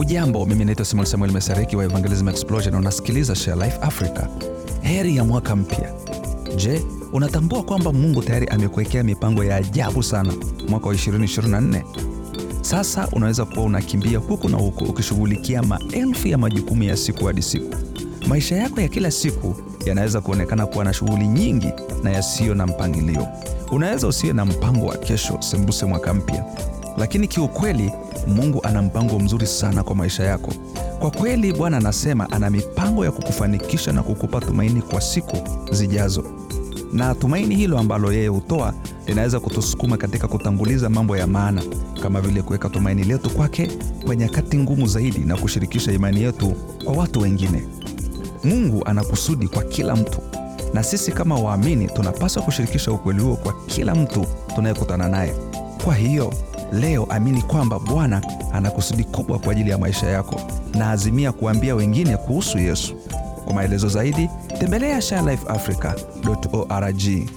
Ujambo, mimi naitwa Simon Samuel Mesareki wa Evangelism Explosion unasikiliza Share Life Africa. Heri ya mwaka mpya. Je, unatambua kwamba Mungu tayari amekuwekea mipango ya ajabu sana mwaka wa 2024? Sasa unaweza kuwa unakimbia huku na huku ukishughulikia maelfu ya majukumu ya siku hadi siku. Maisha yako ya kila siku yanaweza kuonekana kuwa na shughuli nyingi na yasiyo na mpangilio. Unaweza usiwe na mpango wa kesho sembuse mwaka mpya, lakini kiukweli Mungu ana mpango mzuri sana kwa maisha yako. Kwa kweli, Bwana anasema ana mipango ya kukufanikisha na kukupa tumaini kwa siku zijazo, na tumaini hilo ambalo yeye hutoa linaweza kutusukuma katika kutanguliza mambo ya maana kama vile kuweka tumaini letu kwake kwa nyakati ngumu zaidi na kushirikisha imani yetu kwa watu wengine. Mungu ana kusudi kwa kila mtu, na sisi kama waamini tunapaswa kushirikisha ukweli huo kwa kila mtu tunayekutana naye. Kwa hiyo leo amini kwamba Bwana ana kusudi kubwa kwa ajili ya maisha yako na azimia kuambia wengine kuhusu Yesu. Kwa maelezo zaidi tembelea sharelifeafrica.org.